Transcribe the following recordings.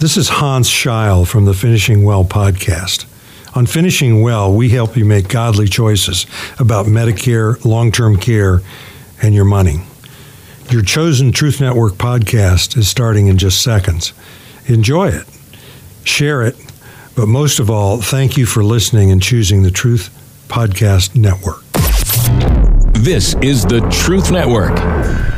This is Hans Scheil from the Finishing Well podcast. On Finishing Well, we help you make godly choices about Medicare, long term care, and your money. Your chosen Truth Network podcast is starting in just seconds. Enjoy it, share it, but most of all, thank you for listening and choosing the Truth Podcast Network. This is the Truth Network.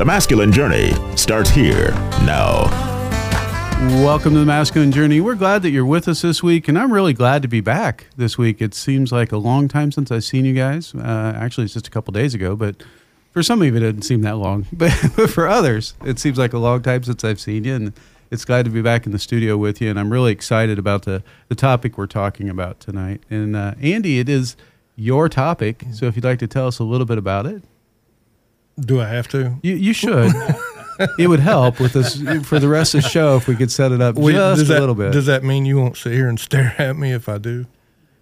The masculine journey starts here now. Welcome to the Masculine Journey. We're glad that you're with us this week, and I'm really glad to be back this week. It seems like a long time since I've seen you guys. Uh, actually, it's just a couple days ago, but for some of you, it didn't seem that long. But, but for others, it seems like a long time since I've seen you, and it's glad to be back in the studio with you. And I'm really excited about the, the topic we're talking about tonight. And uh, Andy, it is your topic, so if you'd like to tell us a little bit about it. Do I have to? You, you should. it would help with this for the rest of the show if we could set it up Wait, just does a that, little bit. Does that mean you won't sit here and stare at me if I do?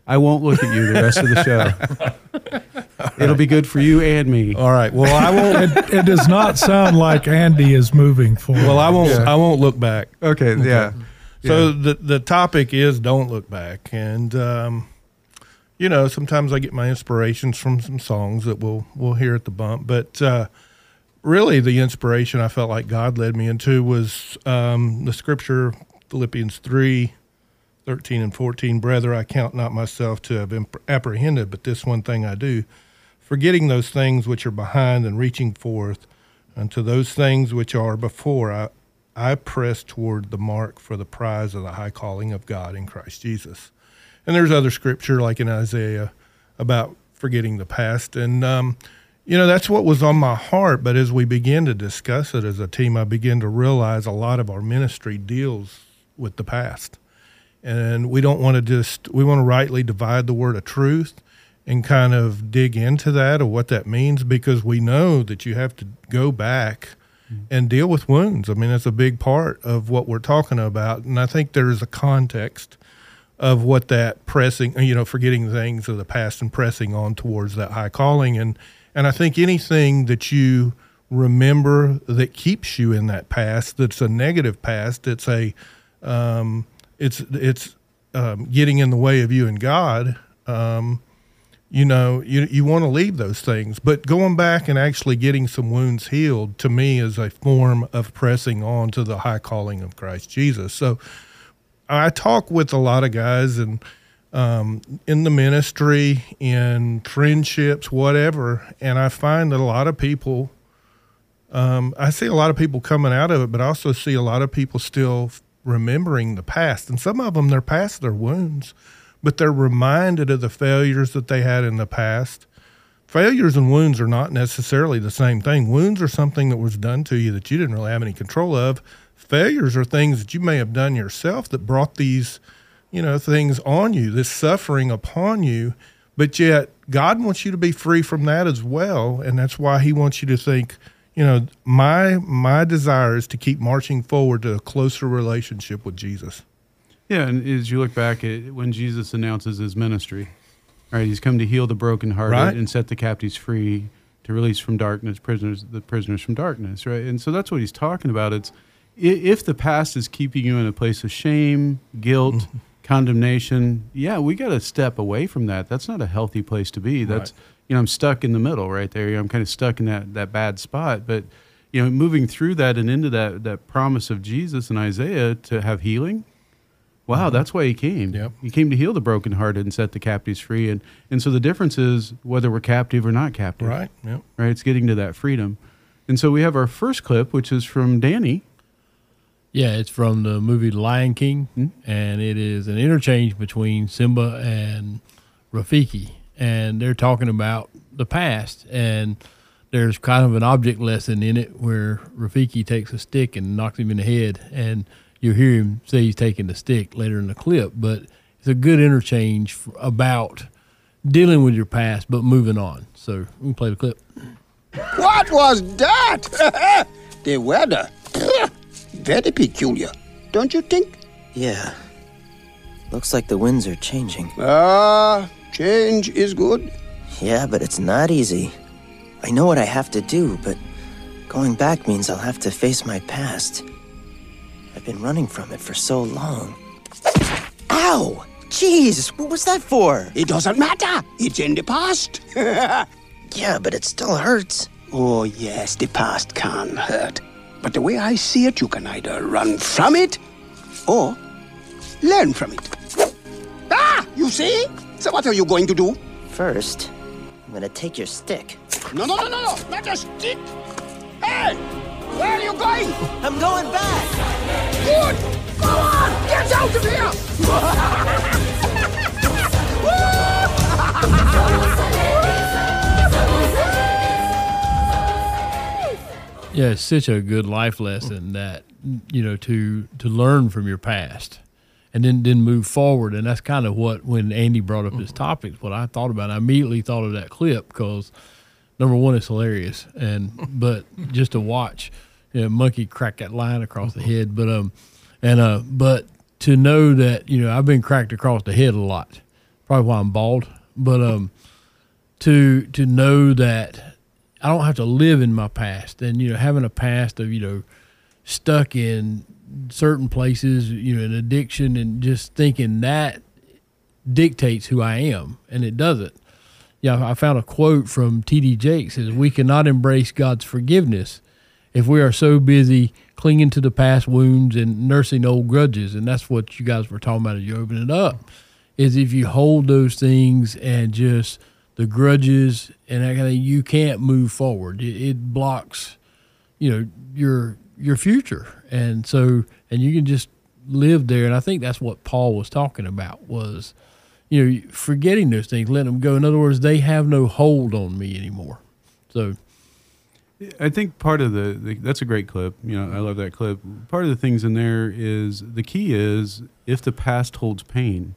I won't look at you the rest of the show. It'll be good for you and me. All right. Well, I won't. it, it does not sound like Andy is moving forward. well, I won't. Yeah. I won't look back. Okay, yeah. So the the topic is don't look back, and um, you know sometimes I get my inspirations from some songs that we'll we'll hear at the bump, but uh, really the inspiration I felt like God led me into was um, the scripture Philippians three. 13 and 14 brother i count not myself to have apprehended but this one thing i do forgetting those things which are behind and reaching forth unto those things which are before i i press toward the mark for the prize of the high calling of god in christ jesus and there's other scripture like in isaiah about forgetting the past. And um, you know that's what was on my heart. But as we begin to discuss it as a team i begin to realize a lot of our ministry deals with the past. And we don't want to just we want to rightly divide the word of truth and kind of dig into that or what that means because we know that you have to go back and deal with wounds. I mean, that's a big part of what we're talking about, and I think there's a context of what that pressing, you know, forgetting things of the past and pressing on towards that high calling, and and I think anything that you remember that keeps you in that past, that's a negative past, it's a um, it's it's um, getting in the way of you and God. Um, you know, you you want to leave those things, but going back and actually getting some wounds healed to me is a form of pressing on to the high calling of Christ Jesus. So I talk with a lot of guys and um, in the ministry, in friendships, whatever, and I find that a lot of people. Um, I see a lot of people coming out of it, but I also see a lot of people still remembering the past. And some of them, they're past their wounds, but they're reminded of the failures that they had in the past. Failures and wounds are not necessarily the same thing. Wounds are something that was done to you that you didn't really have any control of. Failures are things that you may have done yourself that brought these, you know, things on you, this suffering upon you. But yet, God wants you to be free from that as well. And that's why He wants you to think, you know my my desire is to keep marching forward to a closer relationship with jesus Yeah, and as you look back at when Jesus announces his ministry, right? He's come to heal the brokenhearted Right. and set the captives free, to release from darkness prisoners the prisoners from darkness, right? And so that's what he's talking about. It's if the past is keeping you in a place of shame, guilt, Mm-hmm. condemnation, yeah, we got to step away from that. That's not a healthy place to be. That's you know, I'm stuck in the middle right there. I'm kind of stuck in that that bad spot, but you know, moving through that and into that that promise of Jesus and Isaiah to have healing. Wow, that's why he came. Yep. He came to heal the brokenhearted and set the captives free. And and so the difference is whether we're captive or not captive. right yep Right. It's getting to that freedom. And so we have our first clip, which is from Danny. Yeah, it's from the movie Lion King, hmm? and it is an interchange between Simba and Rafiki, and they're talking about the past. And there's kind of an object lesson in it where Rafiki takes a stick and knocks him in the head, and you'll hear him say he's taking the stick later in the clip. But it's a good interchange f about dealing with your past, but moving on. So we can play the clip. What was that? the weather. Very peculiar, don't you think? Yeah. Looks like the winds are changing. Ah, change is good. Yeah, but it's not easy. I know what I have to do, but going back means I'll have to face my past. I've been running from it for so long. Ow! Jeez, what was that for? It doesn't matter. It's in the past. Yeah, but it still hurts. oh, yes, the past can hurt. But the way I see it, you can either run from it or learn from it. Ah, you see? So, what are you going to do? First, I'm gonna take your stick. No, no, no, no, no, not a stick. Hey, where are you going? I'm going back! Good. Go on, get out of here. Yeah, it's such a good life lesson that you know to to learn from your past, and then then move forward. And that's kind of what when Andy brought up his topics, what I thought about. I immediately thought of that clip because number one, it's hilarious, and but just to watch, you know, monkey crack that line across the head. But um, and uh, but to know that you know I've been cracked across the head a lot, probably why I'm bald. But um, to to know that I don't have to live in my past, and you know, having a past of you know stuck in certain places, you know, an addiction, and just thinking that dictates who I am, and it doesn't. Yeah, I found a quote from T.D. Jakes says, "We cannot embrace God's forgiveness if we are so busy clinging to the past wounds and nursing old grudges." And that's what you guys were talking about as you open it up. Is if you hold those things and just the grudges and that kind of you can't move forward. It, it blocks, you know, your your future, and so and you can just live there. And I think that's what Paul was talking about was, you know, forgetting those things, letting them go. In other words, they have no hold on me anymore. So I think part of the, the that's a great clip. You know, I love that clip. Part of the things in there is the key is if the past holds pain.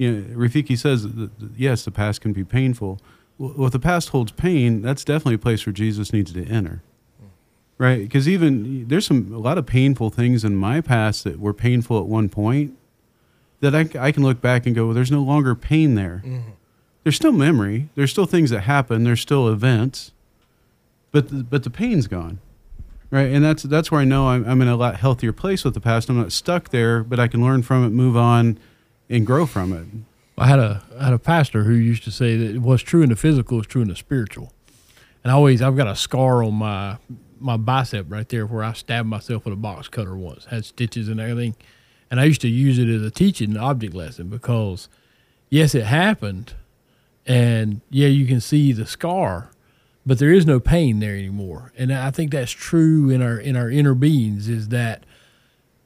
You know, Rafiki says that, yes, the past can be painful. Well, if the past holds pain, that's definitely a place where Jesus needs to enter, right? Because even there's some a lot of painful things in my past that were painful at one point that I, I can look back and go, well, there's no longer pain there. Mm-hmm. There's still memory. There's still things that happen. There's still events but the, but the pain's gone right and that's that's where i know I'm, I'm in a lot healthier place with the past i'm not stuck there but i can learn from it move on and grow from it. I had a I had a pastor who used to say that what's true in the physical is true in the spiritual, and I always I've got a scar on my my bicep right there where I stabbed myself with a box cutter once, had stitches and everything, and I used to use it as a teaching object lesson because yes, it happened, and yeah, you can see the scar, but there is no pain there anymore, and I think that's true in our in our inner beings is that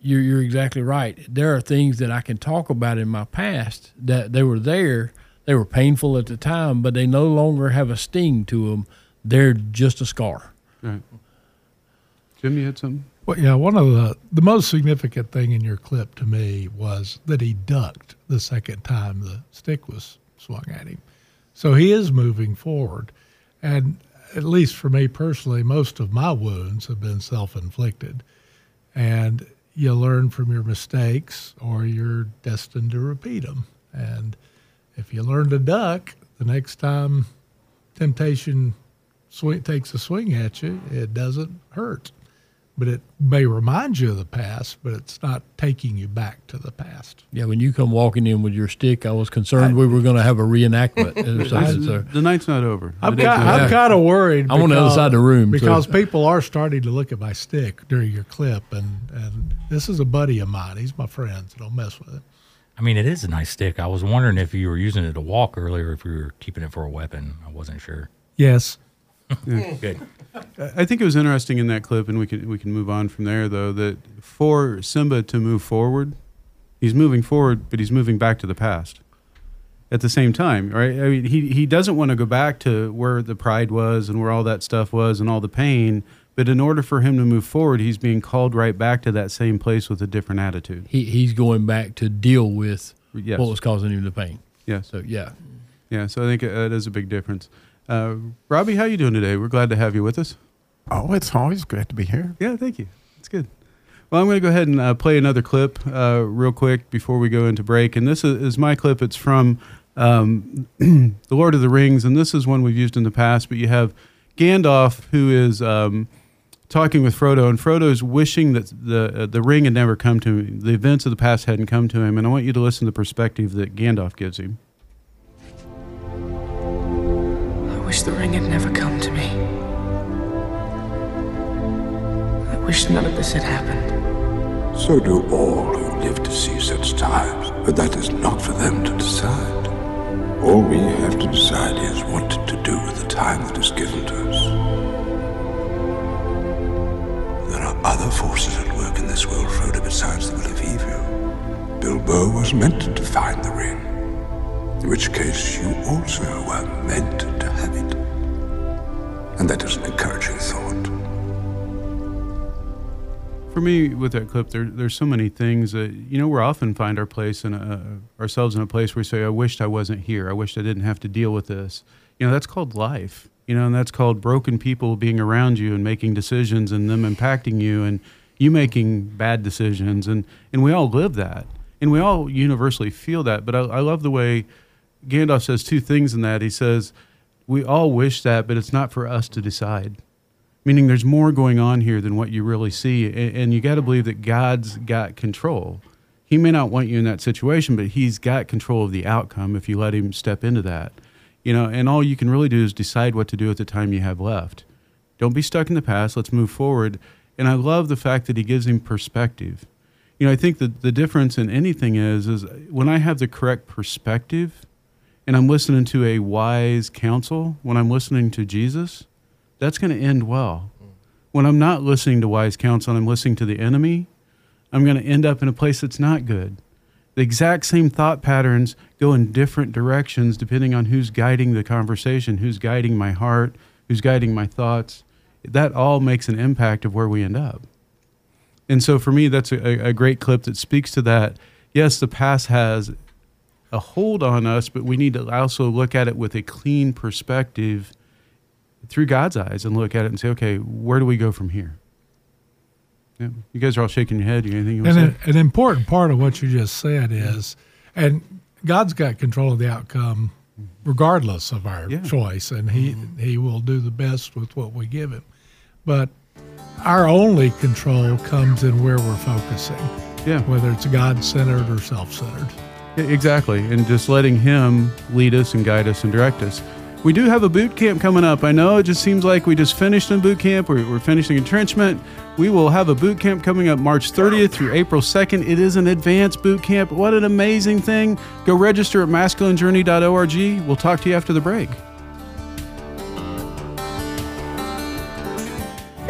you're, you're exactly right. There are things that I can talk about in my past that they were there. They were painful at the time, but they no longer have a sting to them. They're just a scar. right jim you had something Well, yeah, one of the the most significant thing in your clip to me was that he ducked the second time the stick was swung at him. So he is moving forward, and at least for me personally, most of my wounds have been self-inflicted, and you learn from your mistakes, or you're destined to repeat them. And if you learn to duck, the next time temptation swing, takes a swing at you, it doesn't hurt but it may remind you of the past, but it's not taking you back to the past. Yeah, when you come walking in with your stick, I was concerned we were going to have a reenactment. or something, the night's not over I'm, The ki- I'm over. kind of worried. I'm on the other side of the room, so- because people are starting to look at my stick during your clip, and and this is a buddy of mine. He's my friend, so don't mess with it. I mean, it is a nice stick. I was wondering if you were using it to walk earlier, if you were keeping it for a weapon. I wasn't sure. Yes, Good. Hmm. I think it was interesting in that clip, and we can we can move on from there though. That for Simba to move forward, he's moving forward, but he's moving back to the past. At the same time, right? I mean, he he doesn't want to go back to where the pride was and where all that stuff was and all the pain, But in order for him to move forward, he's being called right back to that same place with a different attitude. He he's going back to deal with Yes. what was causing him the pain. Yes. So yeah, Yeah, so I think uh, that is a big difference. Uh, Robbie, how you doing today? We're glad to have you with us. Oh, it's always great to be here. Yeah, thank you. That's good. Well, I'm going to go ahead and uh, play another clip uh, real quick before we go into break. And this is, is my clip. It's from um, The Lord of the Rings. And this is one we've used in the past. But you have Gandalf, who is um, talking with Frodo. And Frodo's wishing that the, uh, the ring had never come to him. The events of the past hadn't come to him. And I want you to listen to the perspective that Gandalf gives him. Wish the ring had never come to me. I wish none of this had happened. So do all who live to see such times, but that is not for them to decide. All we have to decide is what to do with the time that is given to us. There are other forces at work in this world, Frodo, besides the will of evil. Bilbo was meant to find the ring, in which case you also were meant to have it. And that is an encouraging thought. For me, with that clip, there, there's so many things that you know. We often find our place in a, ourselves in a place where we say, "I wished I wasn't here. I wished I didn't have to deal with this." You know, that's called life. You know, and that's called broken people being around you and making decisions and them impacting you and you making bad decisions and and we all live that and we all universally feel that. But I, I love the way Gandalf says two things in that. He says, "We all wish that, but it's not for us to decide." meaning there's more going on here than what you really see and, and you got to believe that god's got control. He may not want you in that situation but he's got control of the outcome if you let him step into that. You know and all you can really do is decide what to do at the time you have left. Don't be stuck in the past. Let's move forward. And i love the fact that he gives him perspective. You know i think that the difference in anything is is when i have the correct perspective and i'm listening to a wise counsel when i'm listening to jesus that's going to end well. When I'm not listening to wise counsel and I'm listening to the enemy, I'm going to end up in a place that's not good. The exact same thought patterns go in different directions depending on who's guiding the conversation, who's guiding my heart, who's guiding my thoughts. That all makes an impact of where we end up. And so for me, that's a, a great clip that speaks to that. Yes, the past has a hold on us, but we need to also look at it with a clean perspective through God's eyes and look at it and say, okay, where do we go from here? Yeah. You guys are all shaking your head. You anything you want And to a, an important part of what you just said is, and God's got control of the outcome regardless of our Yeah. choice, and He mm-hmm. He will do the best with what we give Him. But our only control comes in where we're focusing. Yeah. Whether it's God centered or self centered. Exactly. And just letting Him lead us and guide us and direct us. We do have a boot camp coming up. I know it just seems like we just finished in boot camp. We're, we're finishing entrenchment. We will have a boot camp coming up March 30th through April 2nd. It is an advanced boot camp. What an amazing thing. Go register at masculinejourney.org. We'll talk to you after the break.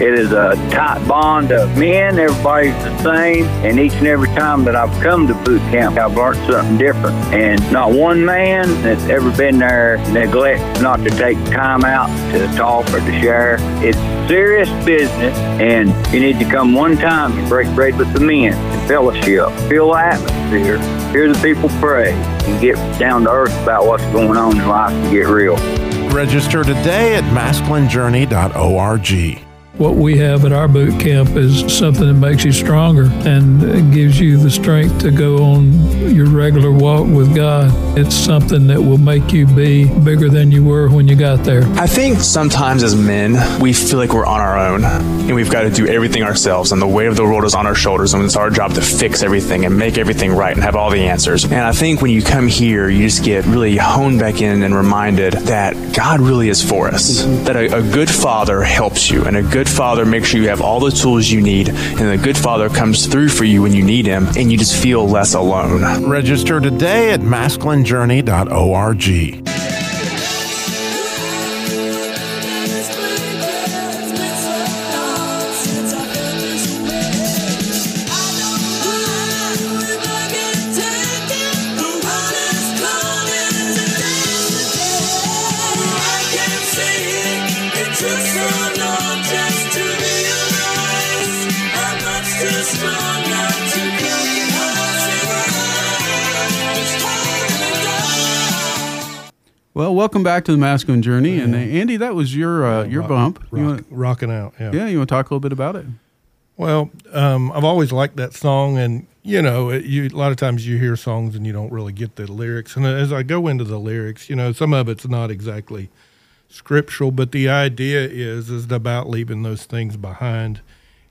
It is a tight bond of men. Everybody's the same. And each and every time that I've come to boot camp, I've learned something different. And not one man that's ever been there neglects not to take time out to talk or to share. It's serious business, and you need to come one time and break bread with the men and fellowship. Feel the atmosphere. Hear the people pray and get down to earth about what's going on in life and get real. Register today at masculinejourney.org. What we have at our boot camp is something that makes you stronger and gives you the strength to go on your regular walk with God. It's something that will make you be bigger than you were when you got there. I think sometimes as men, we feel like we're on our own and we've got to do everything ourselves, and the weight of the world is on our shoulders, and it's our job to fix everything and make everything right and have all the answers. And I think when you come here, you just get really honed back in and reminded that God really is for us, that a, a good father helps you, and a good father makes sure you have all the tools you need, and the good father comes through for you when you need him, and you just feel less alone. Register today at masculinejourney.org. welcome back to the masculine journey, and uh, Andy, that was your uh, your rock- bump. rock- you wanna, rocking out. Yeah. yeah, you want to talk a little bit about it? Well, um, I've always liked that song, and you know, it, you a lot of times you hear songs and you don't really get the lyrics. And as I go into the lyrics, you know, some of it's not exactly scriptural, but the idea is is about leaving those things behind,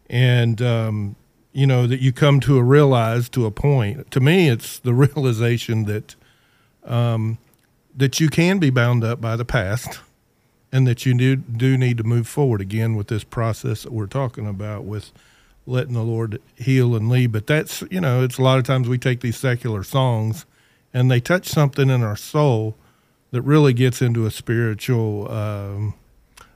and um, you know that you come to a realize to a point. To me, it's the realization that um, that you can be bound up by the past and that you do, do need to move forward again with this process that we're talking about with letting the Lord heal and lead. But that's, you know, it's a lot of times we take these secular songs and they touch something in our soul that really gets into a spiritual um,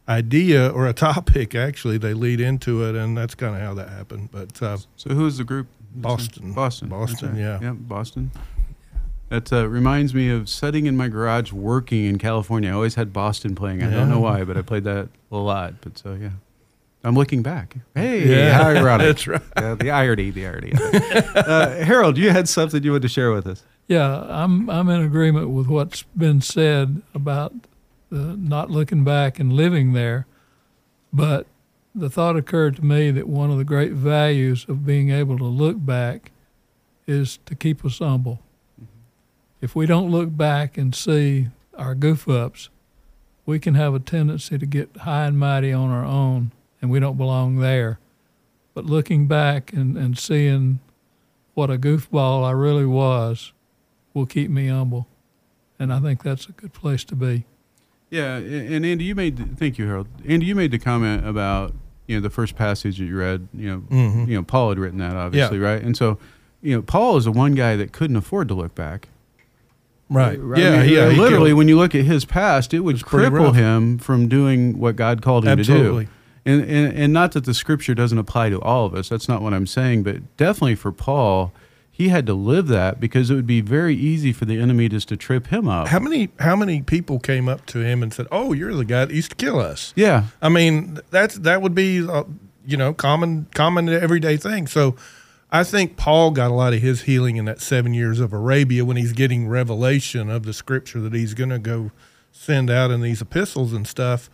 idea or a topic, actually. They lead into it, and that's kind of how that happened. But uh, So who's the group? Boston. Boston. Boston, right. yeah. Yeah, Boston. That uh, reminds me of sitting in my garage working in California. I always had Boston playing. I don't know why, but I played that a lot. But so yeah, I'm looking back. Hey, Yeah, how ironic. that's right. Yeah, the irony, the irony. uh, Harold, you had something you wanted to share with us. Yeah, I'm I'm in agreement with what's been said about not looking back and living there, but the thought occurred to me that one of the great values of being able to look back is to keep us humble. If we don't look back and see our goof ups, we can have a tendency to get high and mighty on our own, and we don't belong there. But looking back and, and seeing what a goofball I really was will keep me humble. And I think that's a good place to be. Yeah, and Andy, you made. Thank you, Harold. Andy, you made the comment about you know the first passage that you read. You know, Mhm. you know Paul had written that, obviously, right? And so, you know, Paul is the one guy that couldn't afford to look back. Right. I Yeah, mean, yeah, Literally, when you look at his past, it would cripple rough. him from doing what God called him Absolutely. to do. And, and and not that the scripture doesn't apply to all of us. That's not what I'm saying. But definitely for Paul, he had to live that because it would be very easy for the enemy just to trip him up. How many how many people came up to him and said, "Oh, you're the guy that used to kill us"? Yeah. I mean, that's that would be uh, you know common common everyday thing. So, I think Paul got a lot of his healing in that seven years of Arabia when he's getting revelation of the scripture that he's going to go send out in these epistles and stuff.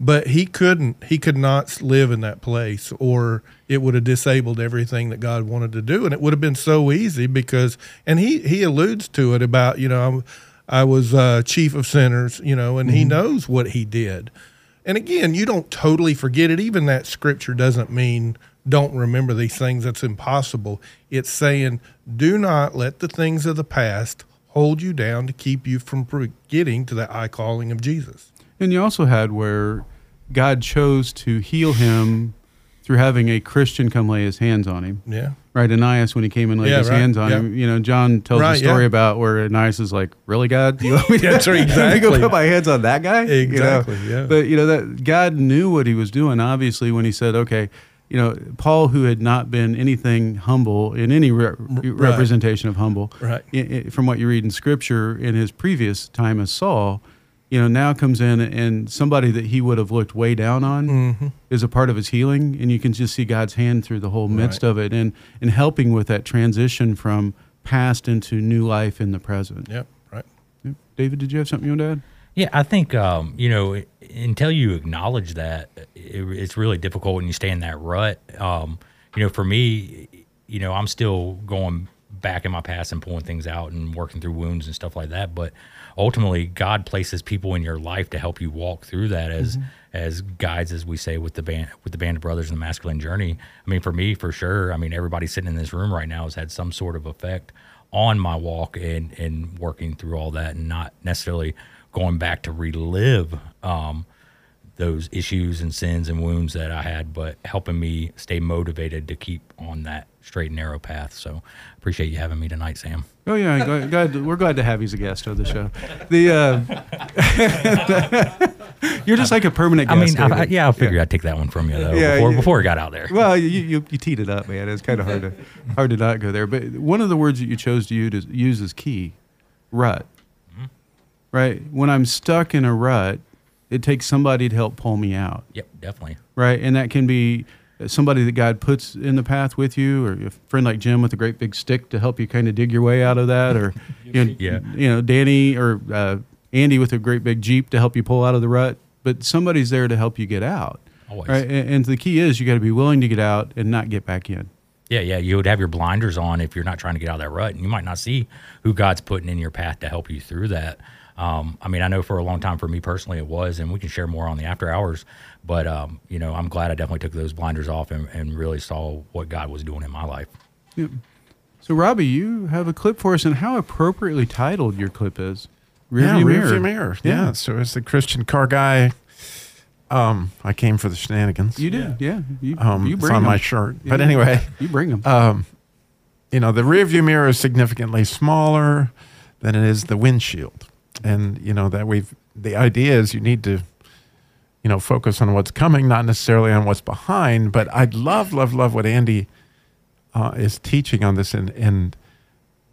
But he couldn't. He could not live in that place, or it would have disabled everything that God wanted to do. And it would have been so easy because, and he he alludes to it about you know, I'm, I was uh, chief of sinners, you know, and he Mhm. knows what he did. And again, you don't totally forget it. Even that scripture doesn't mean don't remember these things. That's impossible. It's saying do not let the things of the past hold you down to keep you from getting to that high calling of Jesus. And you also had where God chose to heal him through having a Christian come lay his hands on him. Yeah. Right, Ananias, when he came and laid Yeah, his right, hands on yeah. him, you know, John tells Right, a story yeah. about where Ananias is like, "Really, God? You want me to, That's right, you want me to exactly. go put my hands on that guy?" You know? Exactly, yeah. But you know that God knew what He was doing. Obviously, when He said, "Okay," you know, Paul, who had not been anything humble in any re- representation of humble, Right. i- i- from what you read in Scripture in his previous time as Saul, you know, now comes in and somebody that he would have looked way down on Mhm. is a part of his healing, and you can just see God's hand through the whole midst of it, and and helping with that transition from past into new life in the present. Yep, right. Yep. David, did you have something you want to add? Yeah, I think um, you know until you acknowledge that, it, it's really difficult when you stay in that rut. Um, you know, for me, you know, I'm still going back in my past and pulling things out and working through wounds and stuff like that. But ultimately, God places people in your life to help you walk through that as Mhm. as guides, as we say with the band with the band of brothers and the masculine journey. I mean, for me, for sure. I mean, everybody sitting in this room right now has had some sort of effect on my walk and and working through all that, and not necessarily going back to relive um, those issues and sins and wounds that I had, but helping me stay motivated to keep on that straight and narrow path. So appreciate you having me tonight, Sam. Oh yeah, glad, glad, we're glad to have you as a guest on the show. The uh, you're just like a permanent I guest. mean, I, yeah, I figured I'd take that one from you though Yeah, before, you- before it got out there. Well, you, you you teed it up, man. It's kind of hard to hard to not go there. But one of the words that you chose to use, use is key, rut. Right. When I'm stuck in a rut, it takes somebody to help pull me out. Yep, definitely. Right, and that can be somebody that God puts in the path with you, or a friend like Jim with a great big stick to help you kind of dig your way out of that, or you know, Yeah. you know, Danny or uh, Andy with a great big Jeep to help you pull out of the rut, but somebody's there to help you get out. Always. Right? And, and the key is you got to be willing to get out and not get back in. Yeah, yeah. You would have your blinders on if you're not trying to get out of that rut, and you might not see who God's putting in your path to help you through that. Um, I mean, I know for a long time for me personally it was, and we can share more on the after hours. But um, you know, I'm glad I definitely took those blinders off and, and really saw what God was doing in my life. Yep. So, Robbie, you have a clip for us, and how appropriately titled your clip is. yeah, Rearview rearview mirror. Yeah. So as the Christian car guy, um, I came for the shenanigans. You did, yeah. You, um, you it's bring on my 'em. shirt. Yeah. But anyway, you bring them. Um, you know, the rear view mirror is significantly smaller than it is the windshield, and you know that we've. The idea is you need to, you know, focus on what's coming, not necessarily on what's behind. But I love, love, love what Andy uh, is teaching on this, and and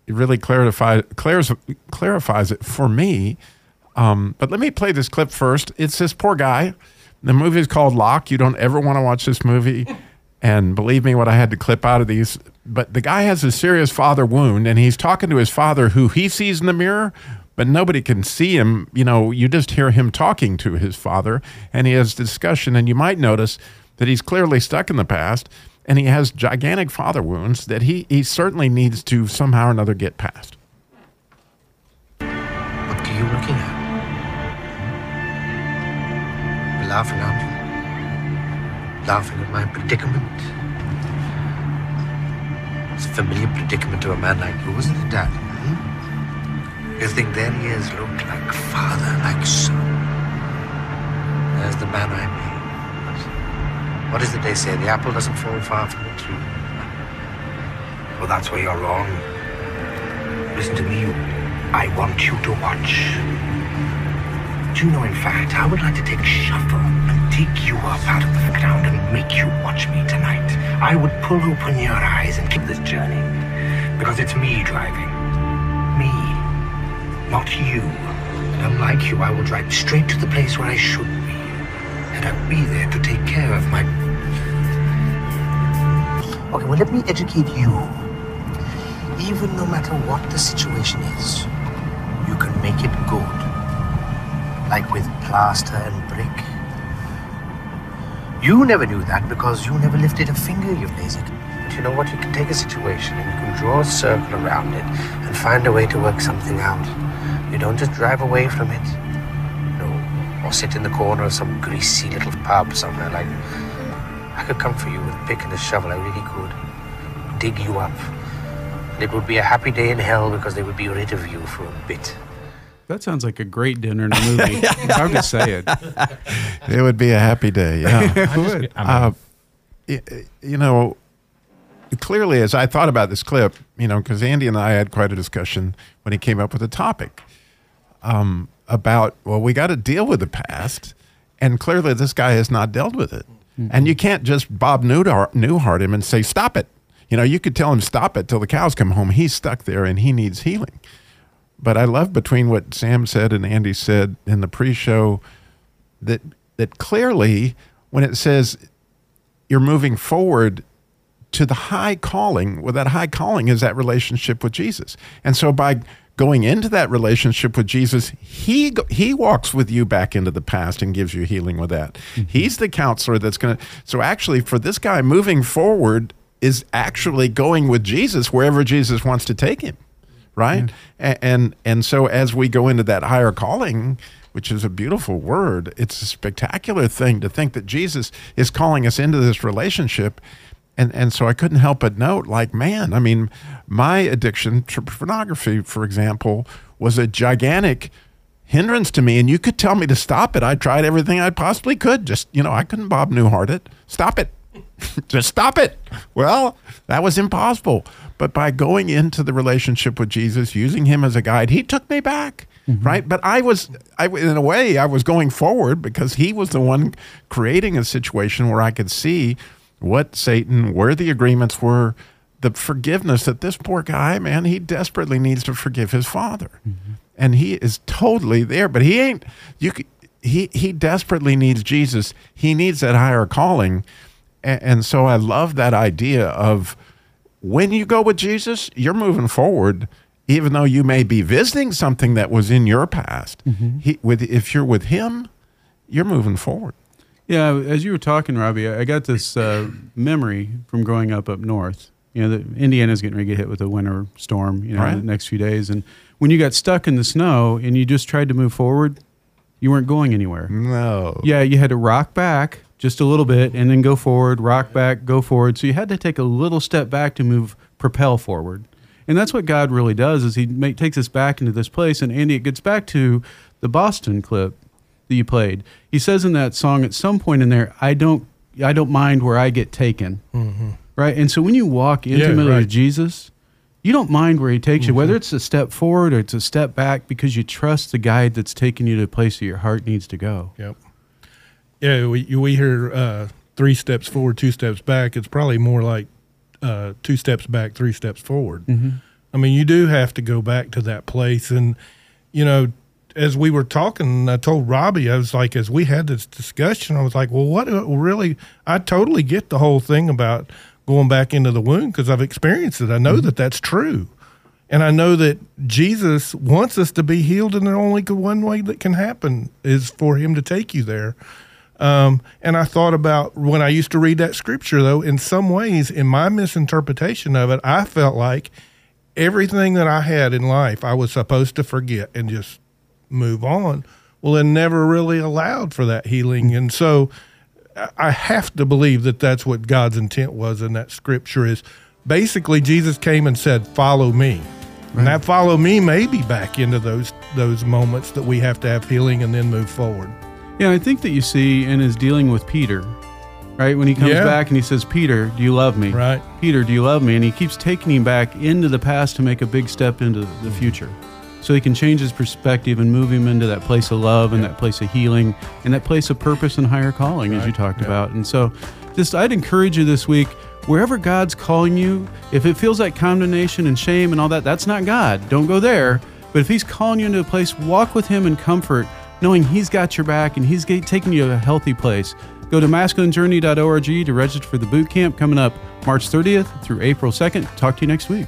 it really clarifies clarifies clarifies it for me. Um, but let me play this clip first. It's this poor guy. The movie is called Locke. You don't ever want to watch this movie. And believe me, what I had to clip out of these. But the guy has a serious father wound, and he's talking to his father, who he sees in the mirror, but nobody can see him. You know, you just hear him talking to his father, and he has discussion. And you might notice that he's clearly stuck in the past, and he has gigantic father wounds that he, he certainly needs to somehow or another get past. What are you looking at? You're laughing, aren't you? Laughing at my predicament. It's a familiar predicament to a man like you, isn't it, Dad? You think there he is, look like father, like son. There's the man I mean. What is it they say? The apple doesn't fall far from the tree. Well, that's where you're wrong. Listen to me. I want you to watch. Do you know, in fact, I would like to take shovel and dig you up out of the ground and make you watch me tonight. I would pull open your eyes and keep this journey. Because it's me driving. Not you. And unlike you, I will drive straight to the place where I should be. And I'll be there to take care of my. Okay, well, let me educate you. Even no matter what the situation is, you can make it good. Like with plaster and brick. You never knew that because you never lifted a finger, you lazy. But you know what? You can take a situation and you can draw a circle around it and find a way to work something out. You don't just drive away from it. No. Or sit in the corner of some greasy little pub somewhere like. I could come for you with a pick and a shovel, I really could. Dig you up. And it would be a happy day in hell because they would be rid of you for a bit. That sounds like a great dinner in a movie. I'm just saying. It would be a happy day. Yeah. It would. Uh, you know, clearly, as I thought about this clip, you know, because Andy and I had quite a discussion when he came up with the topic um, about, well, we got to deal with the past. And clearly, this guy has not dealt with it. And you can't just Bob Newhart, Newhart him and say, stop it. You know, you could tell him, stop it till the cows come home. He's stuck there and he needs healing. But I love between what Sam said and Andy said in the pre-show that that clearly when it says you're moving forward to the high calling, well, that high calling is that relationship with Jesus. And so by going into that relationship with Jesus, he he walks with you back into the past and gives you healing with that. Mm-hmm. He's the counselor that's going to So actually for this guy moving forward is actually going with Jesus wherever Jesus wants to take him right? A- and and so as we go into that higher calling which is a beautiful word it's a spectacular thing to think that jesus is calling us into this relationship and and so i couldn't help but note like man i mean my addiction to pornography for example was a gigantic hindrance to me and you could tell me to stop it i tried everything i possibly could just you know i couldn't bob newhart it stop it just stop it. Well, that was impossible. But by going into the relationship with Jesus, using him as a guide, he took me back. Mm-hmm. Right. But I was, I, in a way, I was going forward because he was the one creating a situation where I could see what Satan, where the agreements were, the forgiveness that this poor guy, man, he desperately needs to forgive his father. Mm-hmm. And he is totally there, but he ain't, you, he, he desperately needs Jesus. He needs that higher calling. And, and so I love that idea of when you go with Jesus, you're moving forward even though you may be visiting something that was in your past, mm-hmm. he, with if you're with him, you're moving forward. Yeah, as you were talking, Robbie, I got this uh, memory from growing up up north. You know, the, Indiana's getting ready to get hit with a winter storm. You know, in Right. the next few days, and when you got stuck in the snow and you just tried to move forward, you weren't going anywhere. No. Yeah, you had to rock back just a little bit and then go forward, rock back, go forward. So you had to take a little step back to move, propel forward. And that's what God really does is he make, takes us back into this place. And Andy, it gets back to the Boston clip that you played. He says in that song at some point in there, I don't, I don't mind where I get taken. Mhm. Right. And so when you walk Yeah, intimately right. with Jesus, you don't mind where he takes you, whether it's a step forward or it's a step back, because you trust the guide that's taking you to the place that your heart needs to go. Yep. Yeah, we we hear uh, three steps forward, two steps back. It's probably more like uh, two steps back, three steps forward. Mhm. I mean, you do have to go back to that place, and you know, as we were talking, I told Robbie, I was like, as we had this discussion, I was like, well, what uh, really? I totally get the whole thing about going back into the womb because I've experienced it. I know that that's true. And I know that Jesus wants us to be healed, and the only one way that can happen is for Him to take you there. Um, and I thought about when I used to read that scripture, though, in some ways, in my misinterpretation of it, I felt like everything that I had in life I was supposed to forget and just move on. Well, it never really allowed for that healing. And so I- have to believe that that's what God's intent was in that scripture is basically Jesus came and said, follow me. And that follow me may be back into those those moments that we have to have healing and then move forward. Yeah, I think that you see in his dealing with Peter, right? When he comes Yeah. back and he says, Peter, do you love me? Right. Peter, do you love me? And he keeps taking him back into the past to make a big step into the mm-hmm. future. So he can change his perspective and move him into that place of love and that place of healing and that place of purpose and higher calling, as you talked Yeah. about. And so just I'd encourage you this week, wherever God's calling you, if it feels like condemnation and shame and all that, that's not God. Don't go there. But if he's calling you into a place, walk with him in comfort, knowing he's got your back and he's taking you to a healthy place. Go to masculinejourney.org to register for the boot camp coming up March 30th through April 2nd. Talk to you next week.